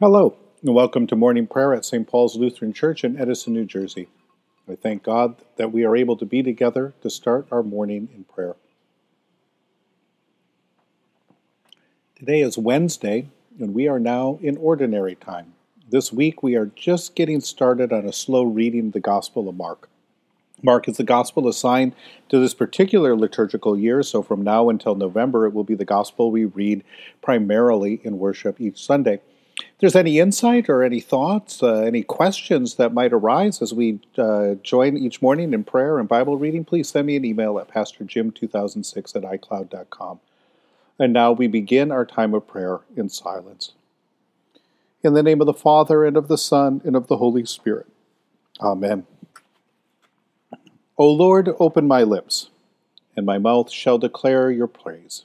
Hello, and welcome to morning prayer at St. Paul's Lutheran Church in Edison, New Jersey. I thank God that we are able to be together to start our morning in prayer. Today is Wednesday, and we are now in ordinary time. This week we are just getting started on a slow reading of the Gospel of Mark. Mark is the Gospel assigned to this particular liturgical year, so from now until November it will be the Gospel we read primarily in worship each Sunday. If there's any insight or any thoughts, uh, any questions that might arise as we uh, join each morning in prayer and Bible reading, please send me an email at pastorjim2006 at icloud.com. And now we begin our time of prayer in silence. In the name of the Father, and of the Son, and of the Holy Spirit. Amen. O Lord, open my lips, and my mouth shall declare your praise.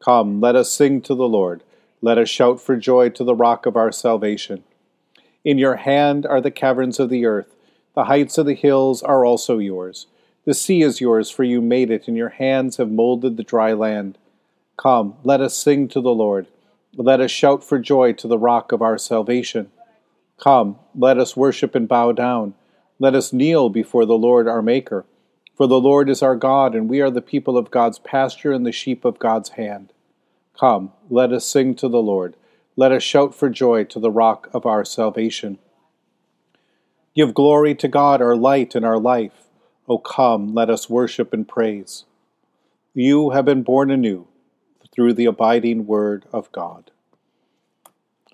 Come, let us sing to the Lord. Let us shout for joy to the rock of our salvation. In your hand are the caverns of the earth. The heights of the hills are also yours. The sea is yours, for you made it, and your hands have molded the dry land. Come, let us sing to the Lord. Let us shout for joy to the rock of our salvation. Come, let us worship and bow down. Let us kneel before the Lord our Maker. For the Lord is our God, and we are the people of God's pasture and the sheep of God's hand. Come, let us sing to the Lord. Let us shout for joy to the rock of our salvation. Give glory to God, our light and our life. O come, let us worship and praise. You have been born anew through the abiding word of God.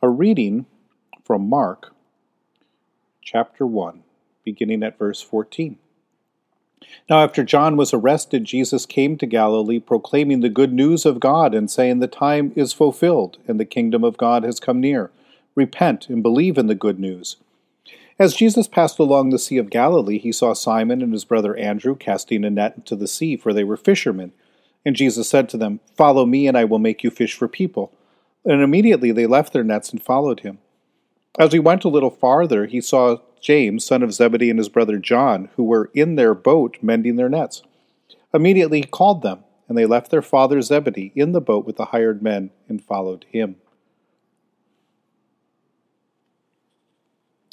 A reading from Mark chapter 1, beginning at verse 14. Now, after John was arrested, Jesus came to Galilee proclaiming the good news of God and saying, The time is fulfilled and the kingdom of God has come near. Repent and believe in the good news. As Jesus passed along the Sea of Galilee, he saw Simon and his brother Andrew casting a net into the sea, for they were fishermen. And Jesus said to them, Follow me, and I will make you fish for people. And immediately they left their nets and followed him. As he went a little farther, he saw James, son of Zebedee, and his brother John, who were in their boat mending their nets. Immediately he called them, and they left their father Zebedee in the boat with the hired men and followed him.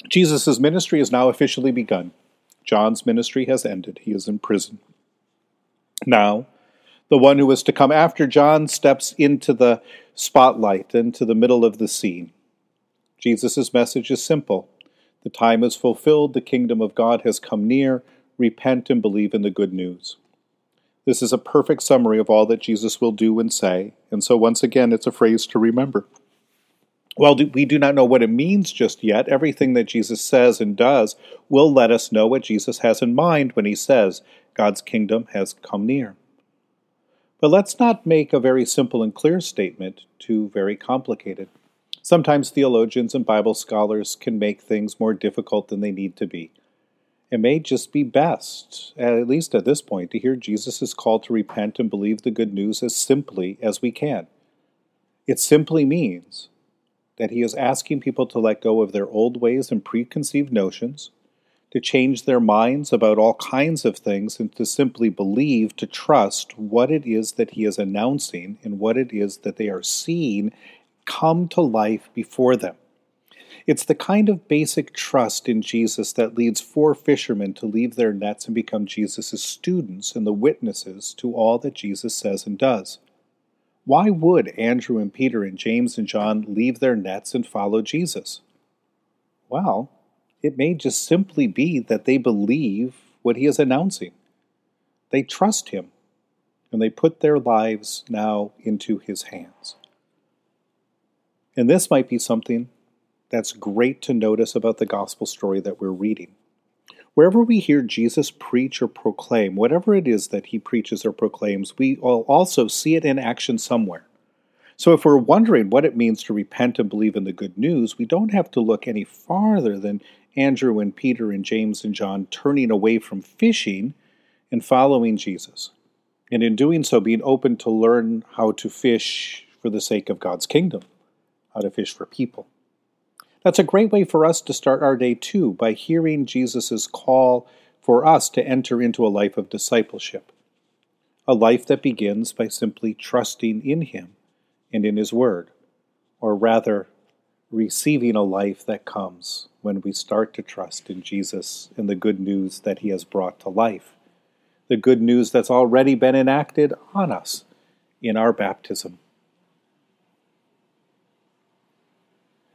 Jesus' ministry has now officially begun. John's ministry has ended. He is in prison. Now, the one who is to come after John steps into the spotlight, into the middle of the scene. Jesus' message is simple The time is fulfilled, the kingdom of God has come near. Repent and believe in the good news. This is a perfect summary of all that Jesus will do and say, and so once again, it's a phrase to remember. While we do not know what it means just yet, everything that Jesus says and does will let us know what Jesus has in mind when he says, God's kingdom has come near. But let's not make a very simple and clear statement too very complicated. Sometimes theologians and Bible scholars can make things more difficult than they need to be. It may just be best, at least at this point, to hear Jesus' call to repent and believe the good news as simply as we can. It simply means that he is asking people to let go of their old ways and preconceived notions, to change their minds about all kinds of things, and to simply believe, to trust what it is that he is announcing and what it is that they are seeing come to life before them. It's the kind of basic trust in Jesus that leads four fishermen to leave their nets and become Jesus' students and the witnesses to all that Jesus says and does. Why would Andrew and Peter and James and John leave their nets and follow Jesus? Well, it may just simply be that they believe what he is announcing. They trust him, and they put their lives now into his hands. And this might be something that's great to notice about the gospel story that we're reading. Wherever we hear Jesus preach or proclaim, whatever it is that he preaches or proclaims, we will also see it in action somewhere. So, if we're wondering what it means to repent and believe in the good news, we don't have to look any farther than Andrew and Peter and James and John turning away from fishing and following Jesus. And in doing so, being open to learn how to fish for the sake of God's kingdom, how to fish for people. That's a great way for us to start our day too, by hearing Jesus' call for us to enter into a life of discipleship, a life that begins by simply trusting in Him and in His Word, or rather, receiving a life that comes when we start to trust in Jesus and the good news that He has brought to life, the good news that's already been enacted on us in our baptism.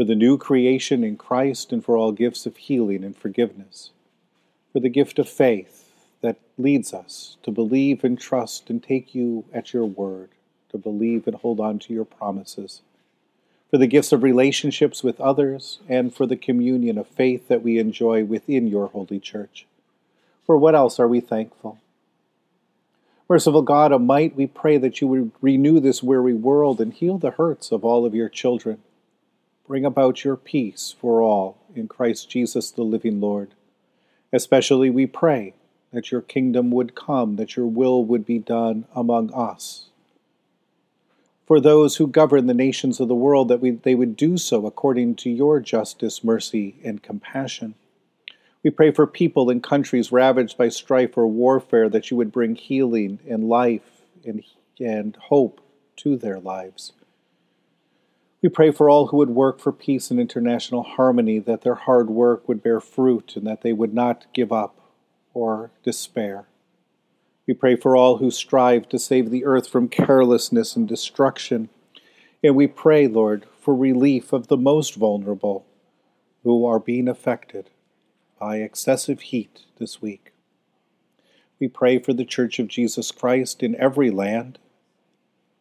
for the new creation in Christ, and for all gifts of healing and forgiveness, for the gift of faith that leads us to believe and trust and take you at your word, to believe and hold on to your promises, for the gifts of relationships with others, and for the communion of faith that we enjoy within your holy church. For what else are we thankful? Merciful God of might, we pray that you would renew this weary world and heal the hurts of all of your children. Bring about your peace for all in Christ Jesus, the living Lord. Especially we pray that your kingdom would come, that your will would be done among us. For those who govern the nations of the world, that we, they would do so according to your justice, mercy, and compassion. We pray for people in countries ravaged by strife or warfare that you would bring healing and life and, and hope to their lives. We pray for all who would work for peace and international harmony, that their hard work would bear fruit and that they would not give up or despair. We pray for all who strive to save the earth from carelessness and destruction. And we pray, Lord, for relief of the most vulnerable who are being affected by excessive heat this week. We pray for the Church of Jesus Christ in every land.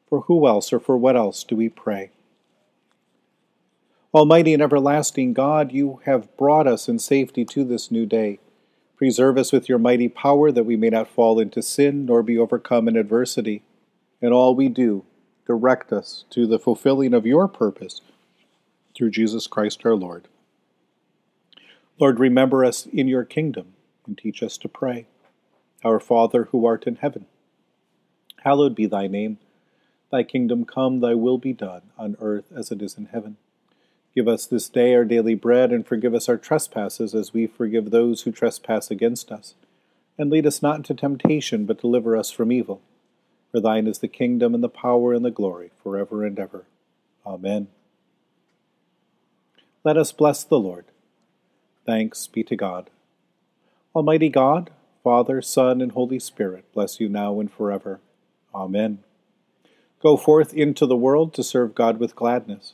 For who else or for what else do we pray? Almighty and everlasting God, you have brought us in safety to this new day. Preserve us with your mighty power that we may not fall into sin nor be overcome in adversity. In all we do, direct us to the fulfilling of your purpose through Jesus Christ our Lord. Lord, remember us in your kingdom and teach us to pray. Our Father who art in heaven, hallowed be thy name. Thy kingdom come, thy will be done, on earth as it is in heaven. Give us this day our daily bread, and forgive us our trespasses as we forgive those who trespass against us. And lead us not into temptation, but deliver us from evil. For thine is the kingdom, and the power, and the glory, forever and ever. Amen. Let us bless the Lord. Thanks be to God. Almighty God, Father, Son, and Holy Spirit, bless you now and forever. Amen. Go forth into the world to serve God with gladness.